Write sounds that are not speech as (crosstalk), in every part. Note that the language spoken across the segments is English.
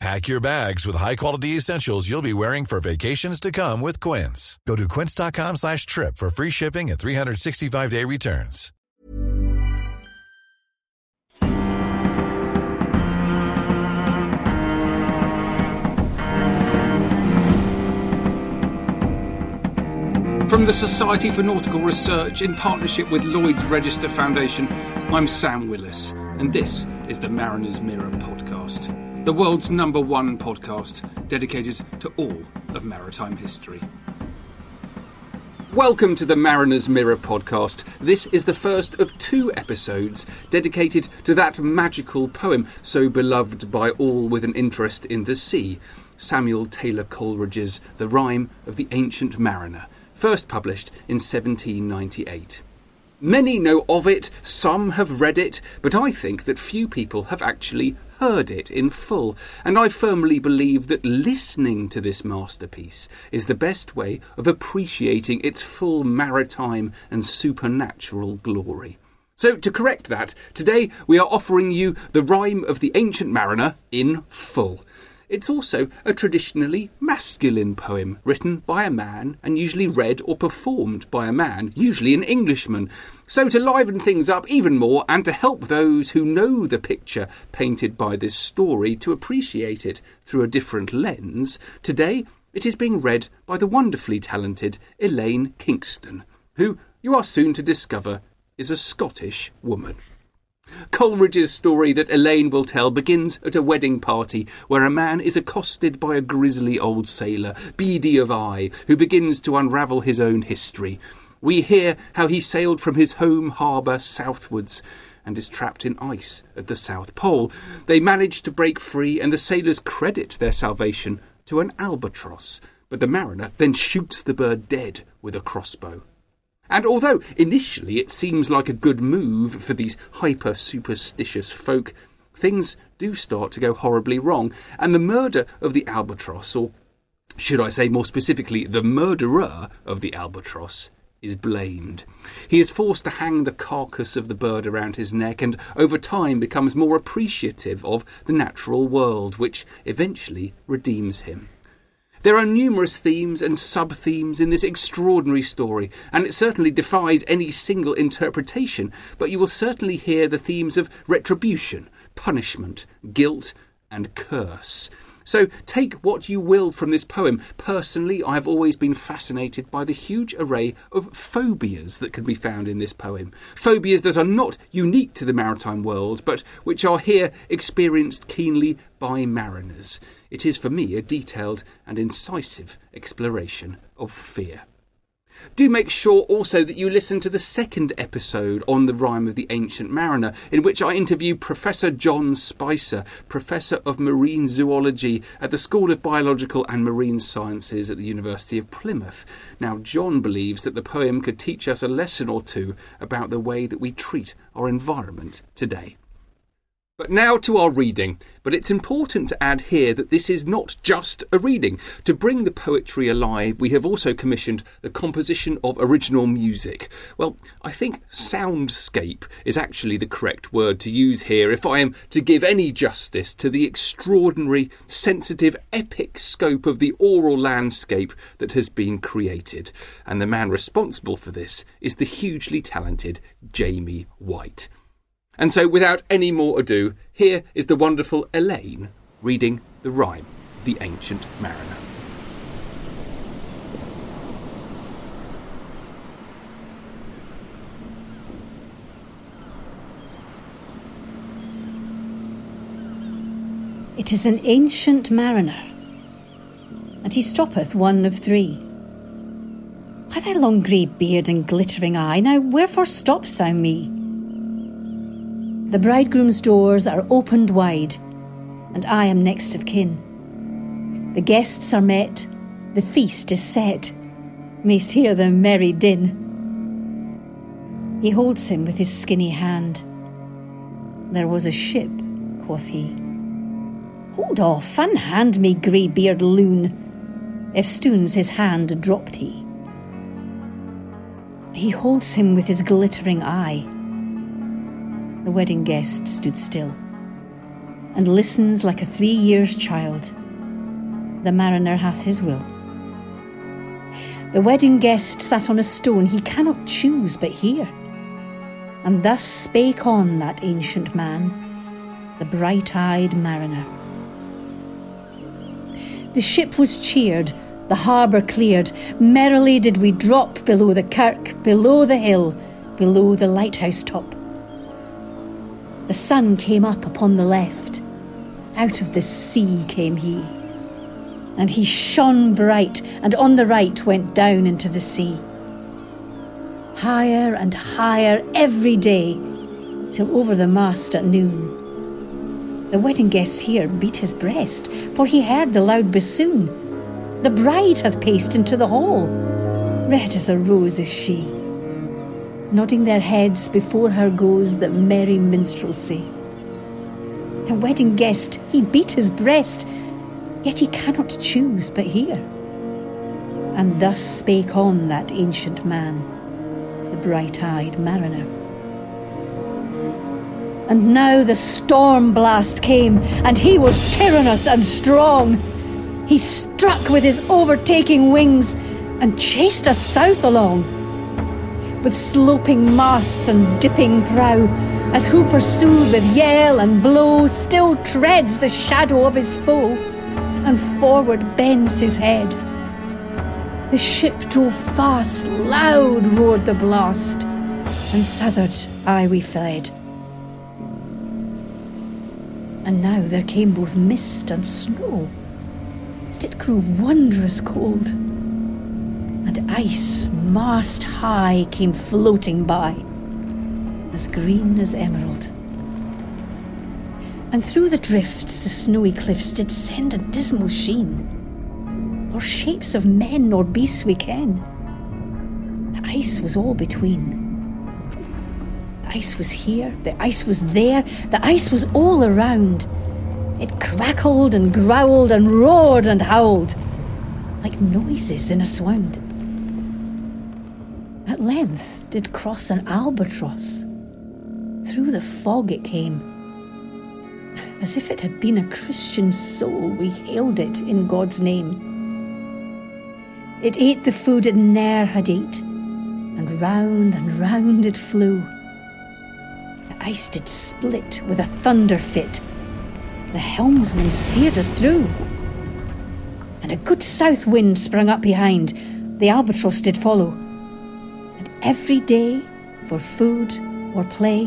Pack your bags with high-quality essentials you'll be wearing for vacations to come with Quince. Go to quince.com slash trip for free shipping and 365-day returns. From the Society for Nautical Research in partnership with Lloyd's Register Foundation, I'm Sam Willis, and this is the Mariner's Mirror podcast, the world's number one podcast dedicated to all of maritime history. Welcome to the Mariner's Mirror podcast. This is the first of two episodes dedicated to that magical poem so beloved by all with an interest in the sea, Samuel Taylor Coleridge's The Rime of the Ancient Mariner first published in 1798. Many know of it, some have read it, but I think that few people have actually heard it in full, and I firmly believe that listening to this masterpiece is the best way of appreciating its full maritime and supernatural glory. So, to correct that, today we are offering you the Rime of the ancient mariner in full. It's also a traditionally masculine poem, written by a man and usually read or performed by a man, usually an Englishman. So, to liven things up even more and to help those who know the picture painted by this story to appreciate it through a different lens, today it is being read by the wonderfully talented Elaine Kingston, who, you are soon to discover, is a Scottish woman. Coleridge's story that Elaine will tell begins at a wedding party where a man is accosted by a grisly old sailor, beady of eye, who begins to unravel his own history. We hear how he sailed from his home harbour southwards and is trapped in ice at the South Pole. They manage to break free, and the sailors credit their salvation to an albatross, but the mariner then shoots the bird dead with a crossbow. And although initially it seems like a good move for these hyper superstitious folk, things do start to go horribly wrong, and the murder of the albatross, or should I say more specifically, the murderer of the albatross, is blamed. He is forced to hang the carcass of the bird around his neck and over time becomes more appreciative of the natural world, which eventually redeems him. There are numerous themes and sub themes in this extraordinary story, and it certainly defies any single interpretation, but you will certainly hear the themes of retribution, punishment, guilt, and curse. So take what you will from this poem. Personally, I have always been fascinated by the huge array of phobias that can be found in this poem. Phobias that are not unique to the maritime world, but which are here experienced keenly by mariners. It is for me a detailed and incisive exploration of fear. Do make sure also that you listen to the second episode on the rime of the ancient mariner, in which I interview Professor John Spicer, Professor of Marine Zoology at the School of Biological and Marine Sciences at the University of Plymouth. Now, John believes that the poem could teach us a lesson or two about the way that we treat our environment today. But now to our reading. But it's important to add here that this is not just a reading. To bring the poetry alive, we have also commissioned the composition of original music. Well, I think soundscape is actually the correct word to use here if I am to give any justice to the extraordinary, sensitive, epic scope of the aural landscape that has been created. And the man responsible for this is the hugely talented Jamie Whyte. And so, without any more ado, here is the wonderful Elaine reading the rime of the ancient mariner. It is an ancient mariner, and he stoppeth one of three. By thy long grey beard and glittering eye, now wherefore stopp'st thou me? The bridegroom's doors are opened wide, and I am next of kin. The guests are met, the feast is set, mayst hear the merry din. He holds him with his skinny hand. There was a ship, quoth he. Hold off, unhand me, grey-beard loon. If Eftsoons his hand dropped he. He holds him with his glittering eye. The wedding guest stood still and listens like a three years child. The mariner hath his will. The wedding guest sat on a stone he cannot choose but hear. And thus spake on that ancient man, the bright eyed mariner. The ship was cheered, the harbour cleared. Merrily did we drop below the kirk, below the hill, below the lighthouse top. The sun came up upon the left, out of the sea came he. And he shone bright, and on the right went down into the sea. Higher and higher every day, till over the mast at noon. The wedding guest here beat his breast, for he heard the loud bassoon. The bride hath paced into the hall, red as a rose is she. Nodding their heads before her goes the merry minstrelsy. The wedding guest, he beat his breast, yet he cannot choose but hear. And thus spake on that ancient man, the bright eyed mariner. And now the storm blast came, and he was tyrannous and strong. He struck with his overtaking wings and chased us south along. With sloping masts and dipping prow, as who pursued with yell and blow still treads the shadow of his foe, and forward bends his head. The ship drove fast, loud roared the blast, and southward aye we fled. And now there came both mist and snow, and it grew wondrous cold. And ice, mast high, came floating by, as green as emerald. And through the drifts the snowy cliffs did send a dismal sheen, nor shapes of men nor beasts we ken. The ice was all between. The ice was here, the ice was there, the ice was all around. It crackled and growled and roared and howled, like noises in a swound. Length did cross an albatross. Through the fog it came. As if it had been a Christian soul, we hailed it in God's name. It ate the food it ne'er had ate, and round and round it flew The ice did split with a thunder fit. The helmsman steered us through. And a good south wind sprung up behind. The albatross did follow. Every day, for food or play,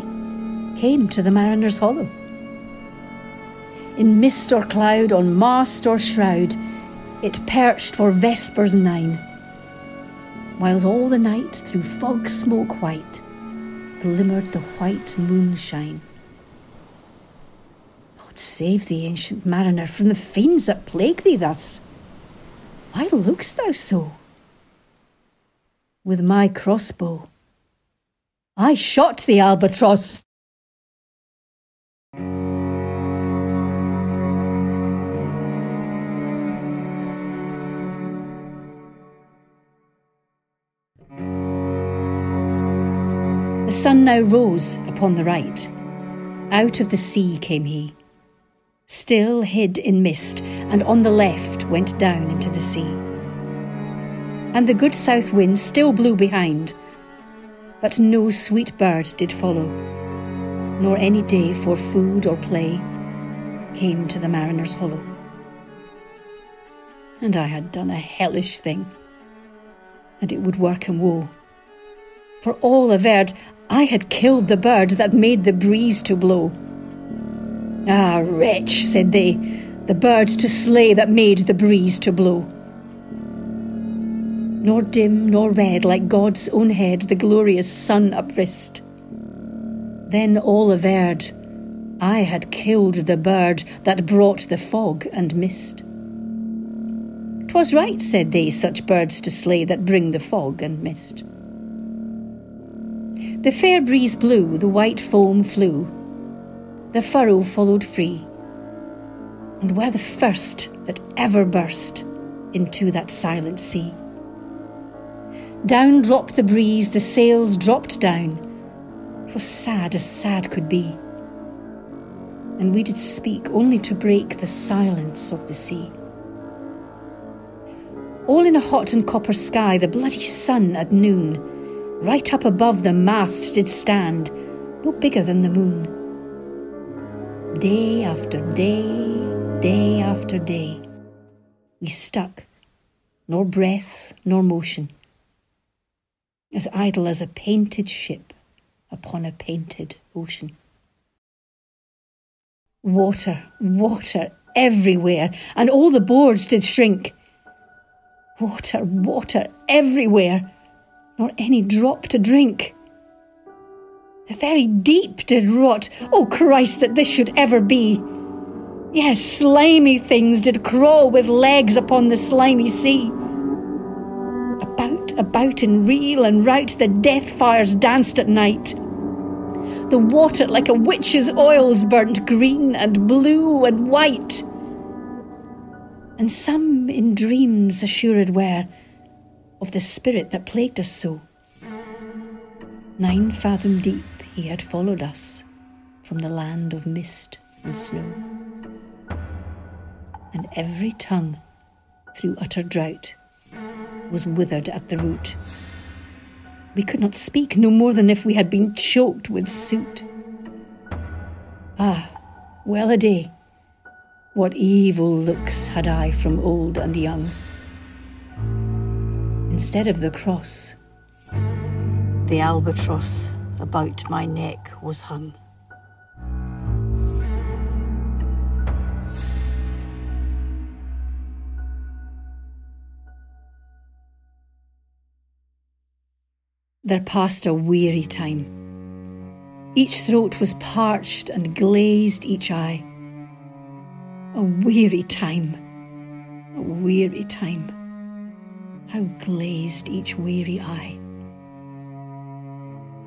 came to the mariner's hollo. In mist or cloud, on mast or shroud, it perched for vespers nine, whiles all the night through fog smoke white glimmered the white moonshine. God save the ancient mariner from the fiends that plague thee thus. Why look'st thou so? With my crossbow, I shot the albatross. The sun now rose upon the right. Out of the sea came he, still hid in mist, and on the left went down into the sea. And the good south wind still blew behind, but no sweet bird did follow, nor any day for food or play came to the mariner's hollo. And I had done a hellish thing, and it would work him woe. For all averred I had killed the bird that made the breeze to blow. Ah, wretch, said they, the bird to slay that made the breeze to blow. Nor dim nor red like God's own head the glorious sun uprist. Then all averred, I had killed the bird that brought the fog and mist. 'Twas right, said they, such birds to slay that bring the fog and mist. The fair breeze blew, the white foam flew, the furrow followed free, and were the first that ever burst into that silent sea. Down dropped the breeze, the sails dropped down. 'Twas sad as sad could be, and we did speak only to break the silence of the sea. All in a hot and copper sky, the bloody sun at noon right up above the mast did stand, no bigger than the moon. Day after day, day after day, we stuck, nor breath nor motion, as idle as a painted ship upon a painted ocean. Water, water everywhere, and all the boards did shrink. Water, water everywhere nor any drop to drink. The very deep did rot. Oh Christ, that this should ever be! Yes, slimy things did crawl with legs upon the slimy sea. About, in reel and rout, the death fires danced at night. The water, like a witch's oils, burnt green and blue and white. And some in dreams assured were of the spirit that plagued us so. Nine fathom deep he had followed us from the land of mist and snow. And every tongue, through utter drought, was withered at the root. We could not speak no more than if we had been choked with soot. Ah, well a day! What evil looks had I from old and young instead of the cross. The albatross about my neck was hung. There passed a weary time. Each throat was parched and glazed each eye. A weary time, a weary time how glazed each weary eye.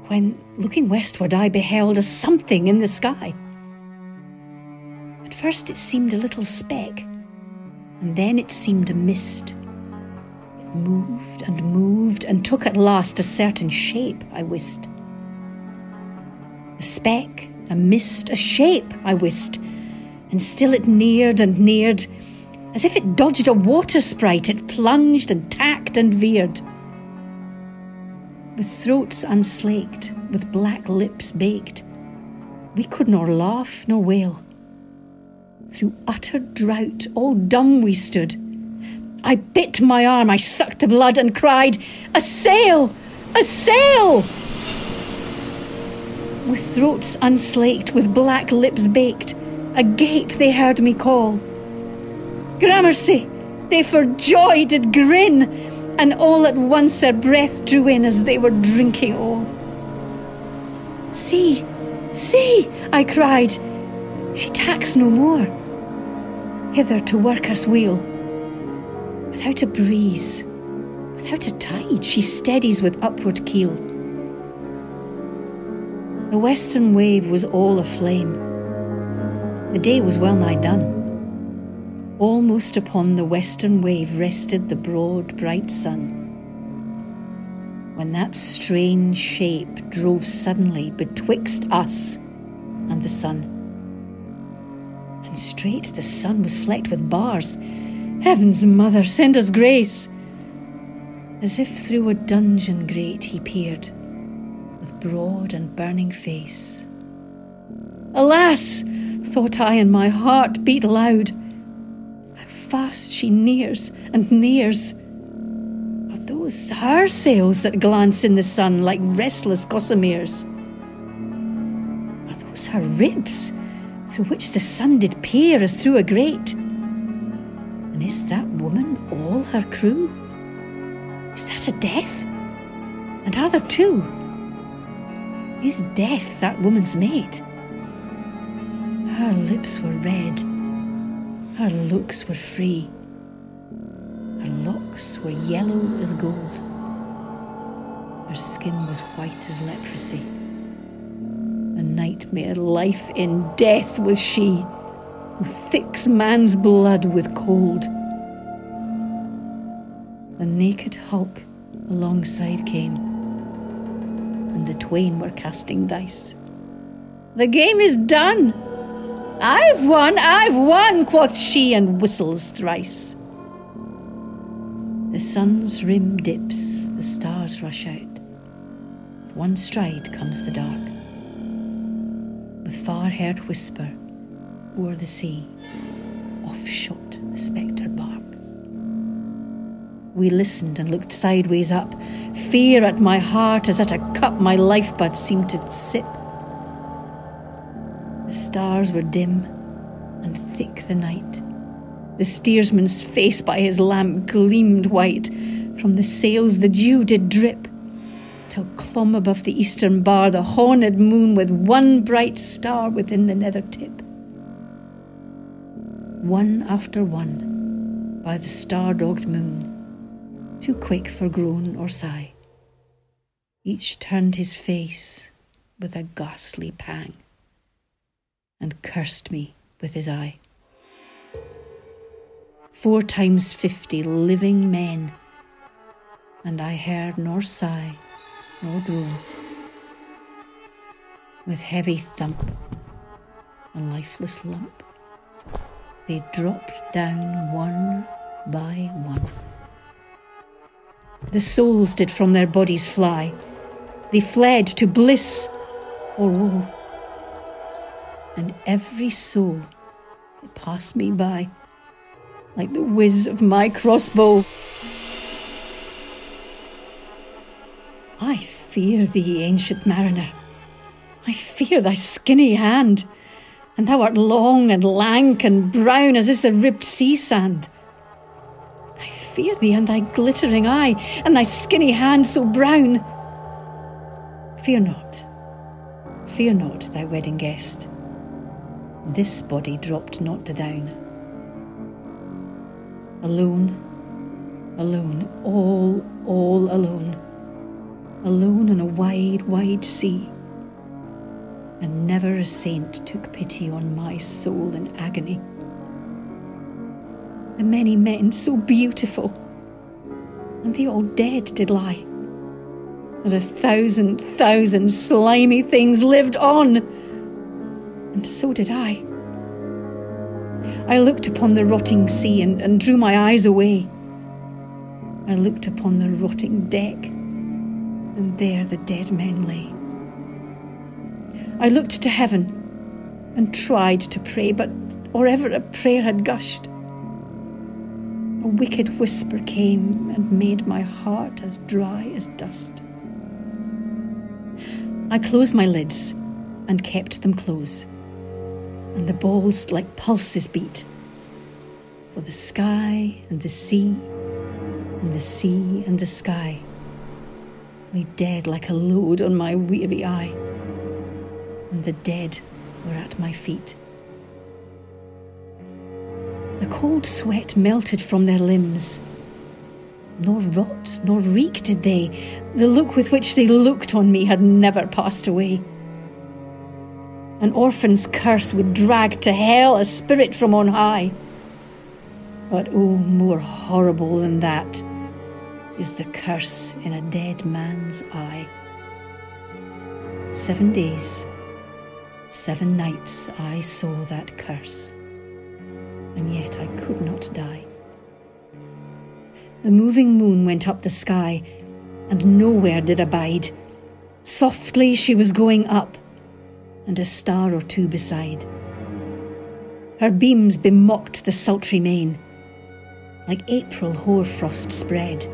When, looking westward, I beheld a something in the sky. At first it seemed a little speck, and then it seemed a mist. Moved and moved and took at last a certain shape, I wist. A speck, a mist, a shape, I wist, and still it neared and neared as if it dodged a water sprite, it plunged and tacked and veered. With throats unslaked, with black lips baked, we could nor laugh nor wail. Through utter drought, all dumb we stood. I bit my arm, I sucked the blood and cried, A sail! A sail! With throats unslaked, with black lips baked, agape they heard me call. Gramercy! They for joy did grin, and all at once their breath drew in as they were drinking all. See, see, I cried, she tacks no more. Hither to work us wheel. Without a breeze, without a tide, she steadies with upward keel. The western wave was all aflame. The day was well nigh done. Almost upon the western wave rested the broad, bright sun. When that strange shape drove suddenly betwixt us and the sun. And straight the sun was flecked with bars. Heaven's mother, send us grace! As if through a dungeon grate he peered, with broad and burning face. Alas! thought I, and my heart beat loud How fast she nears and nears. Are those her sails that glance in the sun like restless gossameres? Are those her ribs, through which the sun did peer as through a grate? And is that woman all her crew? Is that a death? And are there two? Is death that woman's mate? Her lips were red, her looks were free, her locks were yellow as gold, her skin was white as leprosy. A nightmare life in death was she, who thicks man's blood with cold. A naked hulk alongside came, and the twain were casting dice. The game is done! I've won, I've won, quoth she, and whistles thrice. The sun's rim dips, the stars rush out. One stride comes the dark. With far heard whisper, o'er the sea, off shot the spectre bark. We listened and looked sideways up, fear at my heart as at a cup my life lifeblood seemed to sip. The stars were dim and thick the night. The steersman's face by his lamp gleamed white. From the sails the dew did drip, till clomb above the eastern bar the horned moon with one bright star within the nether tip. One after one, by the star dogged moon, too quick for groan or sigh. Each turned his face with a ghastly pang and cursed me with his eye. Four times fifty living men, and I heard nor sigh nor groan. With heavy thump and lifeless lump, they dropped down one by one. The souls did from their bodies fly. They fled to bliss or woe. And every soul that passed me by, like the whiz of my crossbow. I fear thee, ancient mariner. I fear thy skinny hand, and thou art long and lank and brown as is the ribbed sea sand I fear thee and thy glittering eye and thy skinny hand so brown. Fear not, fear not, thy wedding guest. This body dropped not to down. Alone, alone, all, all alone. Alone on a wide, wide sea. And never a saint took pity on my soul in agony and many men so beautiful, and they all dead did lie. And a thousand, thousand slimy things lived on, and so did I. I looked upon the rotting sea and, and drew my eyes away. I looked upon the rotting deck, and there the dead men lay. I looked to heaven and tried to pray, but or ever a prayer had gushed, a wicked whisper came and made my heart as dry as dust. I closed my lids and kept them close, and the balls like pulses beat. For the sky and the sea, and the sea and the sky lay dead like a load on my weary eye, and the dead were at my feet. The cold sweat melted from their limbs. Nor rot nor reek did they. The look with which they looked on me had never passed away. An orphan's curse would drag to hell a spirit from on high. But oh, more horrible than that is the curse in a dead man's eye. Seven days, seven nights I saw that curse and yet I could not die. The moving moon went up the sky, and nowhere did abide. Softly she was going up, and a star or two beside. Her beams bemocked the sultry main, like April hoarfrost spread.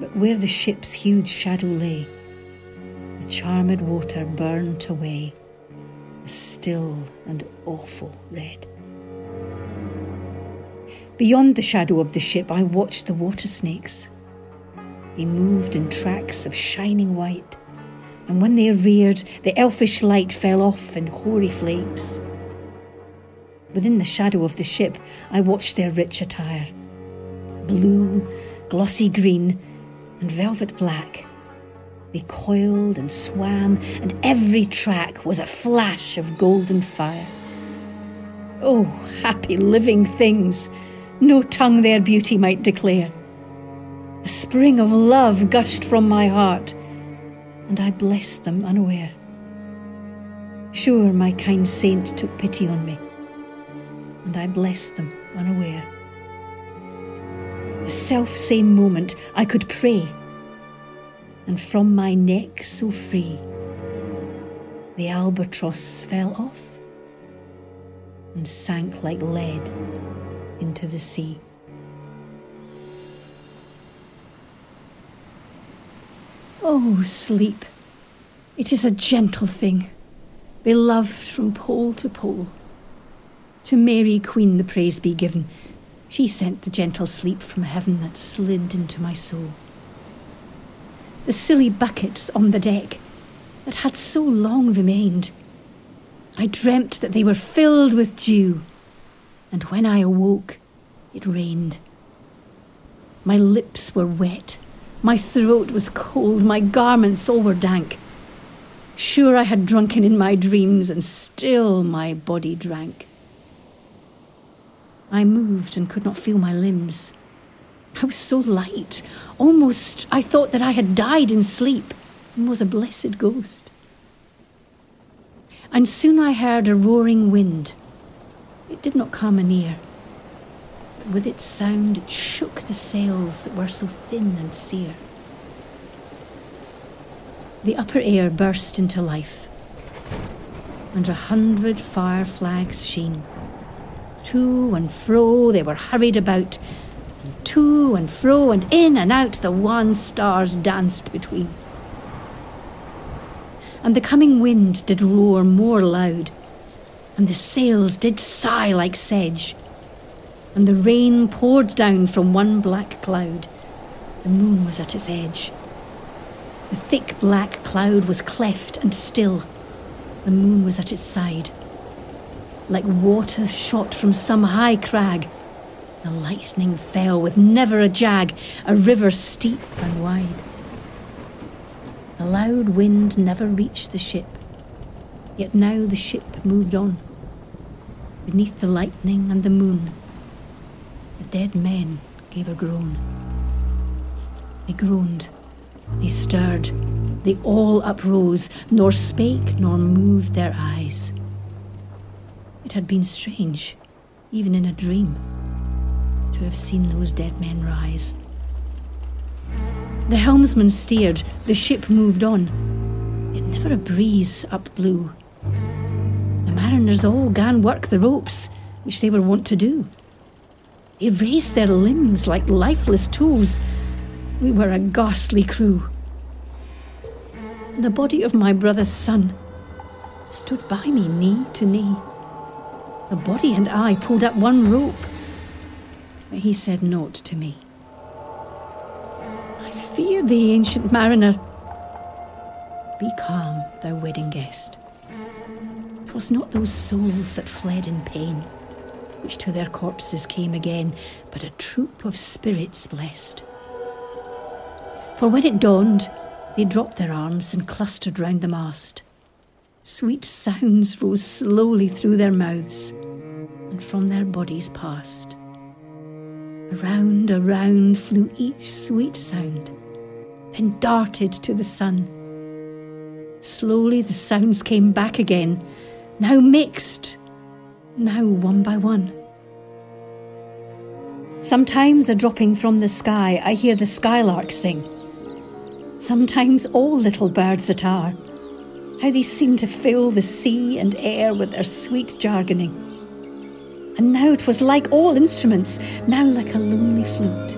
But where the ship's huge shadow lay, the charmed water burnt away, a still and awful red. Beyond the shadow of the ship, I watched the water snakes. They moved in tracks of shining white, and when they reared, the elfish light fell off in hoary flakes. Within the shadow of the ship, I watched their rich attire blue, glossy green, and velvet black. They coiled and swam, and every track was a flash of golden fire. Oh, happy living things! No tongue their beauty might declare. A spring of love gushed from my heart, and I blessed them unaware. Sure, my kind saint took pity on me, and I blessed them unaware. The self same moment I could pray, and from my neck so free, the albatross fell off and sank like lead into the sea. Oh, sleep, it is a gentle thing, beloved from pole to pole. To Mary, Queen, the praise be given. She sent the gentle sleep from heaven that slid into my soul. The silly buckets on the deck that had so long remained, I dreamt that they were filled with dew, and when I awoke, it rained. My lips were wet, my throat was cold, my garments all were dank. Sure, I had drunken in my dreams, and still my body drank. I moved and could not feel my limbs. I was so light, almost I thought that I had died in sleep and was a blessed ghost. And soon I heard a roaring wind. It did not come anear. But with its sound it shook the sails that were so thin and sere. The upper air burst into life, and a hundred fire flags sheen. To and fro they were hurried about, and to and fro and in and out the wan stars danced between. And the coming wind did roar more loud, and the sails did sigh like sedge, and the rain poured down from one black cloud. The moon was at its edge. The thick black cloud was cleft and still. The moon was at its side like waters shot from some high crag. The lightning fell with never a jag, a river steep and wide. The loud wind never reached the ship, yet now the ship moved on. Beneath the lightning and the moon, the dead men gave a groan. They groaned, they stirred, they all uprose, nor spake nor moved their eyes. It had been strange, even in a dream, to have seen those dead men rise. The helmsman steered, the ship moved on, yet never a breeze up blew. The mariners all gan work the ropes, which they were wont to do. They raised their limbs like lifeless tools. We were a ghastly crew. The body of my brother's son stood by me knee to knee. The body and I pulled up one rope, but he said naught to me. I fear thee, ancient mariner. Be calm, thou wedding guest. 'Twas not those souls that fled in pain, which to their corpses came again, but a troop of spirits blessed. For when it dawned, they dropped their arms and clustered round the mast. Sweet sounds rose slowly through their mouths and from their bodies passed. Around, around flew each sweet sound, then darted to the sun. Slowly the sounds came back again, now mixed, now one by one. Sometimes, a dropping from the sky, I hear the skylark sing. Sometimes, all little birds that are how they seem to fill the sea and air with their sweet jargoning. And now it was like all instruments, now like a lonely flute,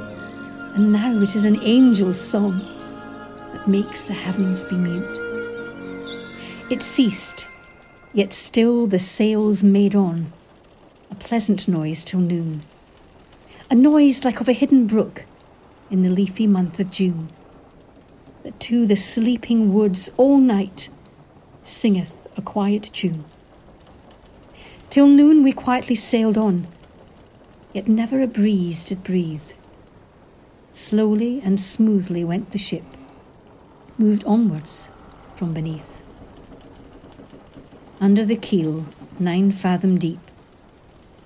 and now it is an angel's song that makes the heavens be mute. It ceased, yet still the sails made on, a pleasant noise till noon. a noise like of a hidden brook in the leafy month of June, that to the sleeping woods all night singeth a quiet tune. Till noon we quietly sailed on, yet never a breeze did breathe. Slowly and smoothly went the ship, moved onwards from beneath. Under the keel, nine fathom deep,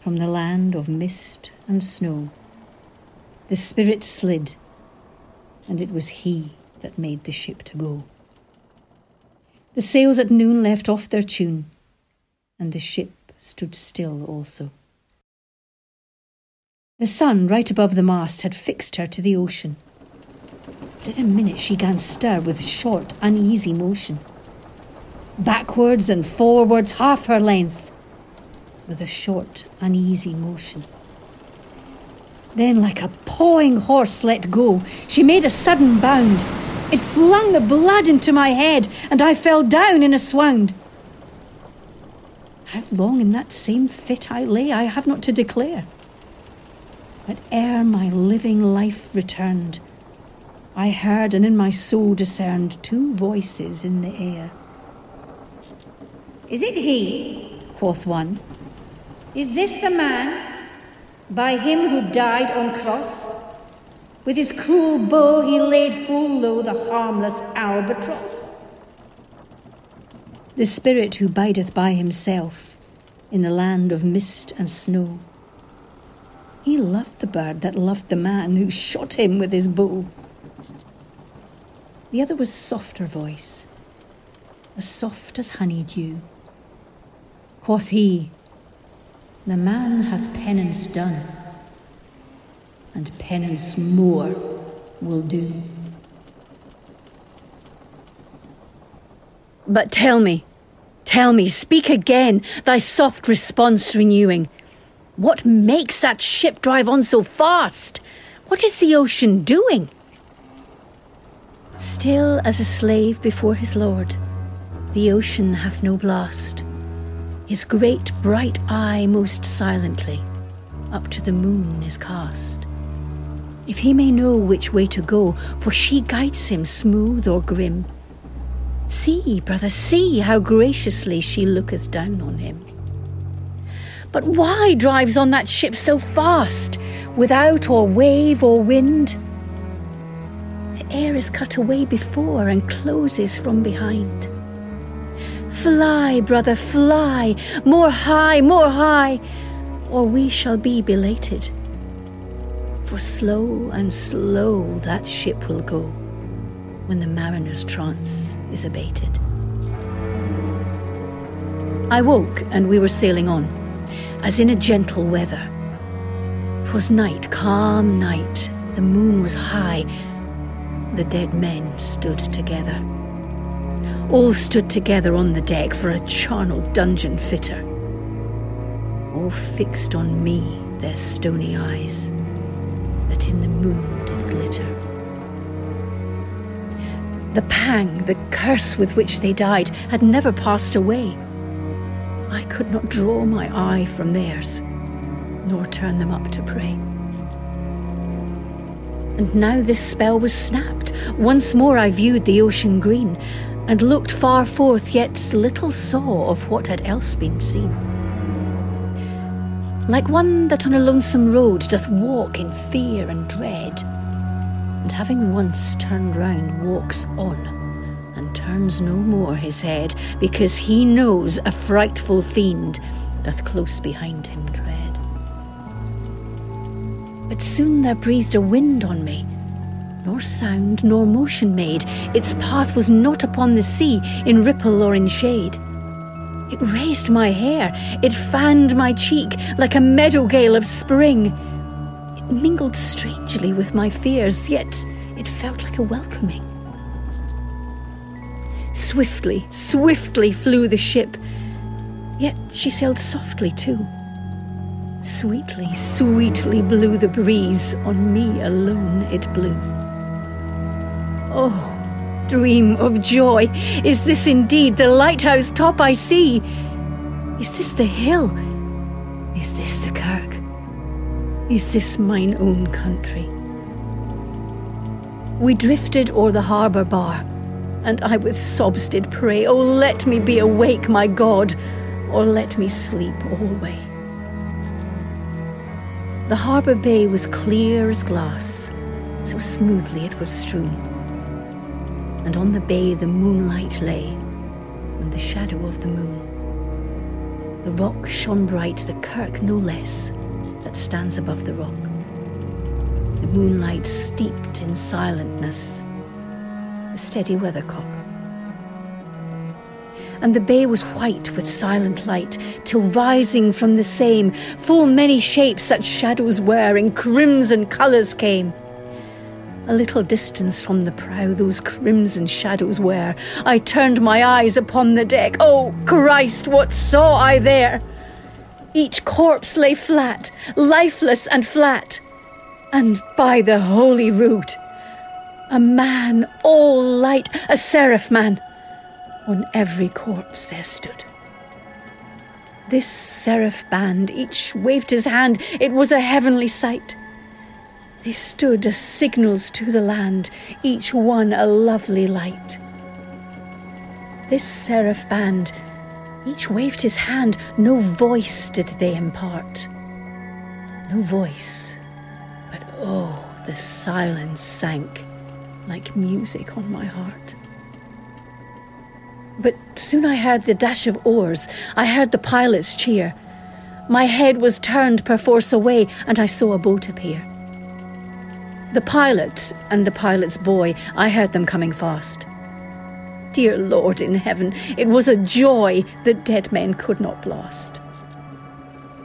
from the land of mist and snow, the spirit slid, and it was he that made the ship to go. The sails at noon left off their tune, and the ship stood still also. The sun, right above the mast, had fixed her to the ocean. But in a minute she gan stir with short, uneasy motion. Backwards and forwards half her length, with a short, uneasy motion. Then, like a pawing horse let go, she made a sudden bound. It flung the blood into my head, and I fell down in a swound. How long in that same fit I lay, I have not to declare. But ere my living life returned, I heard and in my soul discerned two voices in the air. Is it he? quoth one. Is this the man? By him who died on cross? With his cruel bow he laid full low the harmless albatross. The spirit who bideth by himself in the land of mist and snow. He loved the bird that loved the man who shot him with his bow. The other was a softer voice, as soft as honeydew. Quoth he, The man hath penance done, and penance more will do. But tell me, tell me, speak again, thy soft response renewing. What makes that ship drive on so fast? What is the ocean doing? Still as a slave before his lord, the ocean hath no blast. His great bright eye most silently up to the moon is cast. If he may know which way to go, for she guides him smooth or grim. See, brother, see how graciously she looketh down on him. But why drives on that ship so fast, without or wave or wind? The air is cut away before and closes from behind. Fly, brother, fly, more high, more high, or we shall be belated. For slow and slow that ship will go when the mariner's trance is abated. I woke and we were sailing on, as in a gentle weather. 'Twas night, calm night, the moon was high, the dead men stood together. All stood together on the deck for a charnel dungeon fitter. All fixed on me their stony eyes that in the moon did glitter. The pang, the curse with which they died, had never passed away. I could not draw my eye from theirs, nor turn them up to pray. And now this spell was snapped. Once more I viewed the ocean green, and looked far forth, yet little saw of what had else been seen like one that on a lonesome road doth walk in fear and dread, and having once turned round walks on, and turns no more his head, because he knows a frightful fiend doth close behind him tread. But soon there breathed a wind on me, nor sound nor motion made, its path was not upon the sea, in ripple or in shade. It raised my hair, it fanned my cheek like a meadow gale of spring. Mingled strangely with my fears, yet it felt like a welcoming. Swiftly, swiftly flew the ship, yet she sailed softly too. Sweetly, sweetly blew the breeze, on me alone it blew. Oh, dream of joy. Is this indeed the lighthouse top I see? Is this the hill? Is this the kirk? Is this mine own country? We drifted o'er the harbour bar, and I with sobs did pray, Oh, let me be awake, my God, or let me sleep alway. The harbour bay was clear as glass, so smoothly it was strewn. And on the bay the moonlight lay, and the shadow of the moon. The rock shone bright, the kirk no less, that stands above the rock. The moonlight steeped in silentness, the steady weathercock and the bay was white with silent light, till rising from the same, full many shapes such shadows were, in crimson colours came. A little distance from the prow those crimson shadows were. I turned my eyes upon the deck. Oh, Christ, what saw I there? Each corpse lay flat, lifeless and flat. And by the holy rood, a man all light, a seraph man on every corpse there stood. This seraph band, each waved his hand, it was a heavenly sight. They stood as signals to the land, each one a lovely light. This seraph band, each waved his hand, no voice did they impart. No voice, but oh, the silence sank like music on my heart. But soon I heard the dash of oars, I heard the pilot's cheer. My head was turned perforce away, and I saw a boat appear. The pilot and the pilot's boy, I heard them coming fast. Dear Lord in heaven, it was a joy that dead men could not blast.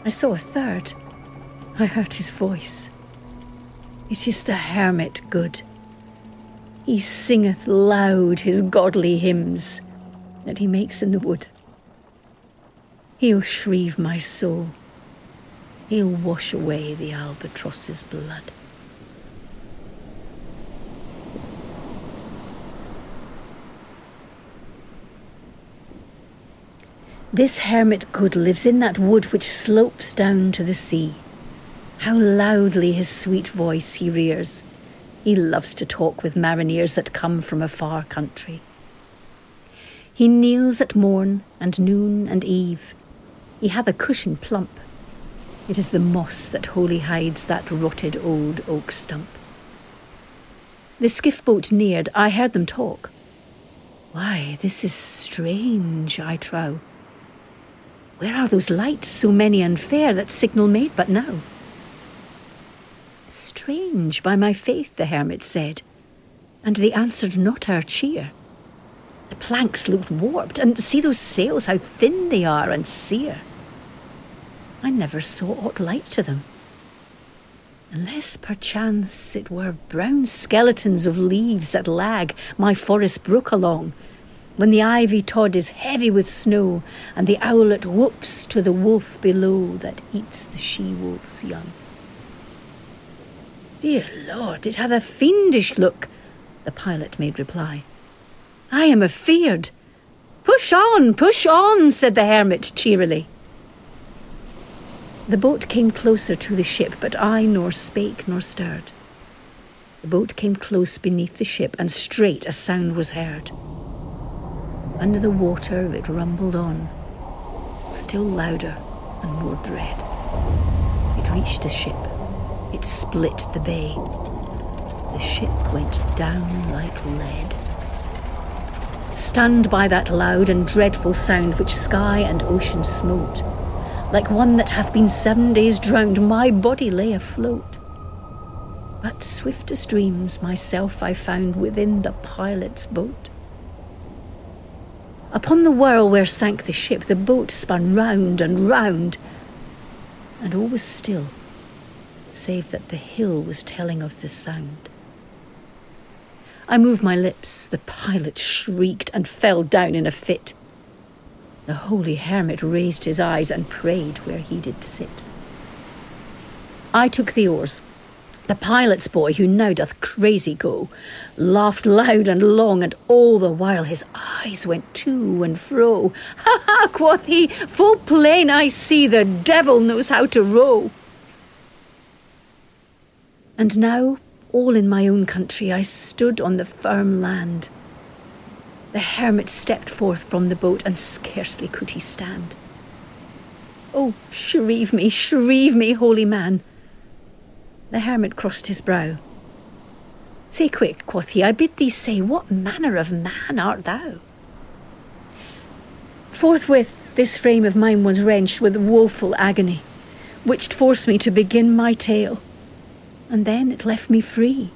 I saw a third. I heard his voice. It is the hermit good. He singeth loud his godly hymns that he makes in the wood. He'll shrieve my soul. He'll wash away the albatross's blood. This hermit good lives in that wood which slopes down to the sea. How loudly his sweet voice he rears. He loves to talk with mariners that come from a far country. He kneels at morn and noon and eve. He hath a cushion plump. It is the moss that wholly hides that rotted old oak stump. The skiff boat neared, I heard them talk. Why, this is strange, I trow. Where are those lights, so many and fair, that signal made but now? Strange, by my faith, the hermit said, and they answered not our cheer. The planks looked warped, and see those sails, how thin they are and sere. I never saw aught like to them. Unless perchance it were brown skeletons of leaves that lag my forest brook along, when the ivy tod is heavy with snow, and the owlet whoops to the wolf below that eats the she wolf's young. Dear Lord, it hath a fiendish look, the pilot made reply. I am afeard. Push on, push on, said the hermit cheerily. The boat came closer to the ship, but I nor spake nor stirred. The boat came close beneath the ship, and straight a sound was heard. Under the water it rumbled on, still louder and more dread. It reached the ship. It split the bay. The ship went down like lead stunned by that loud and dreadful sound which sky and ocean smote. Like one that hath been seven days drowned, my body lay afloat. But swift as dreams myself I found within the pilot's boat. Upon the whirl where sank the ship, the boat spun round and round, and all was still, save that the hill was telling of the sound. I moved my lips. The pilot shrieked and fell down in a fit. The holy hermit raised his eyes and prayed where he did sit. I took the oars. The pilot's boy, who now doth crazy go, laughed loud and long, and all the while his eyes went to and fro. (laughs) Ha ha, quoth he, full plain I see the devil knows how to row. And now, all in my own country, I stood on the firm land. The hermit stepped forth from the boat, and scarcely could he stand. Oh, shrieve me, shrieve me, holy man! The hermit crossed his brow. Say quick, quoth he, I bid thee say, what manner of man art thou? Forthwith this frame of mine was wrenched with woeful agony, which forced me to begin my tale, and then it left me free.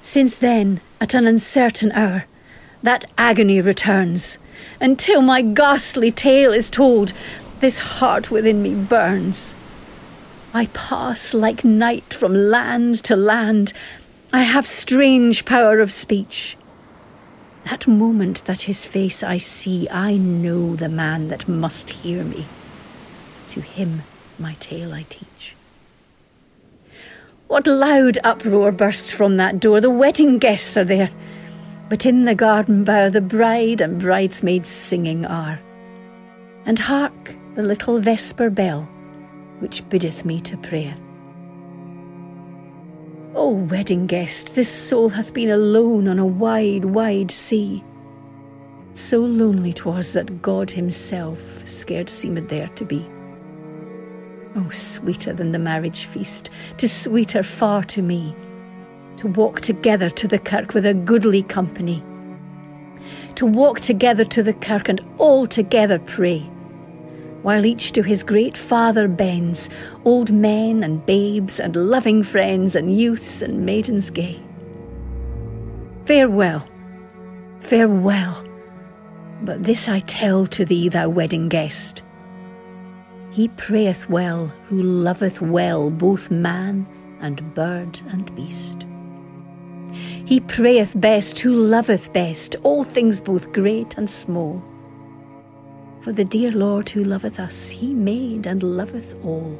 Since then, at an uncertain hour, that agony returns, until my ghastly tale is told, this heart within me burns. I pass like night from land to land. I have strange power of speech. That moment that his face I see, I know the man that must hear me. To him my tale I teach. What loud uproar bursts from that door! The wedding guests are there. But in the garden bower the bride and bridesmaids singing are. And hark, the little vesper bell, which biddeth me to prayer. O wedding guest, this soul hath been alone on a wide, wide sea. So lonely 'twas that God himself scared seemed there to be. Oh, sweeter than the marriage feast, tis sweeter far to me to walk together to the kirk with a goodly company, to walk together to the kirk and all together pray, while each to his great Father bends, old men and babes and loving friends and youths and maidens gay. Farewell, farewell, but this I tell to thee, thou wedding guest. He prayeth well who loveth well both man and bird and beast. He prayeth best who loveth best all things both great and small. For the dear Lord who loveth us, he made and loveth all.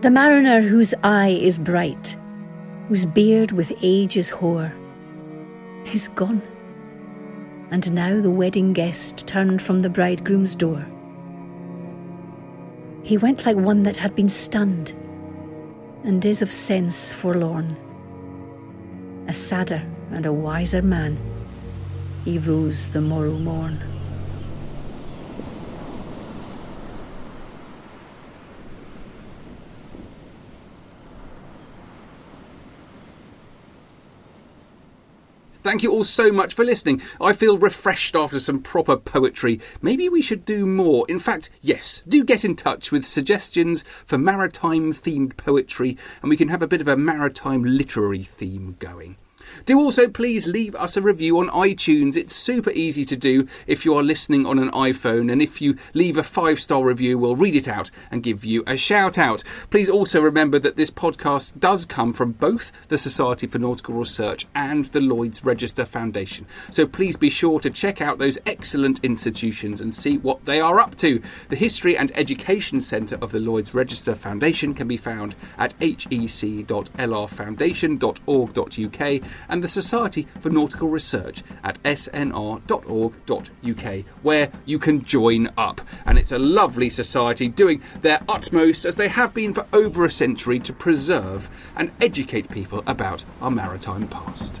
The mariner whose eye is bright, whose beard with age is hoar, is gone. And now the wedding guest turned from the bridegroom's door. He went like one that had been stunned, and is of sense forlorn a sadder and a wiser man, he rose the morrow morn. Thank you all so much for listening. I feel refreshed after some proper poetry. Maybe we should do more. In fact, yes, do get in touch with suggestions for maritime themed poetry, and we can have a bit of a maritime literary theme going. Do also please leave us a review on iTunes. It's super easy to do if you are listening on an iPhone, and if you leave a five star review, we'll read it out and give you a shout out. Please also remember that this podcast does come from both the Society for Nautical Research and the Lloyd's Register Foundation. So please be sure to check out those excellent institutions and see what they are up to. The History and Education Centre of the Lloyd's Register Foundation can be found at hec.lrfoundation.org.uk and the Society for Nautical Research at snr.org.uk, where you can join up. And it's a lovely society doing their utmost, as they have been for over a century, to preserve and educate people about our maritime past.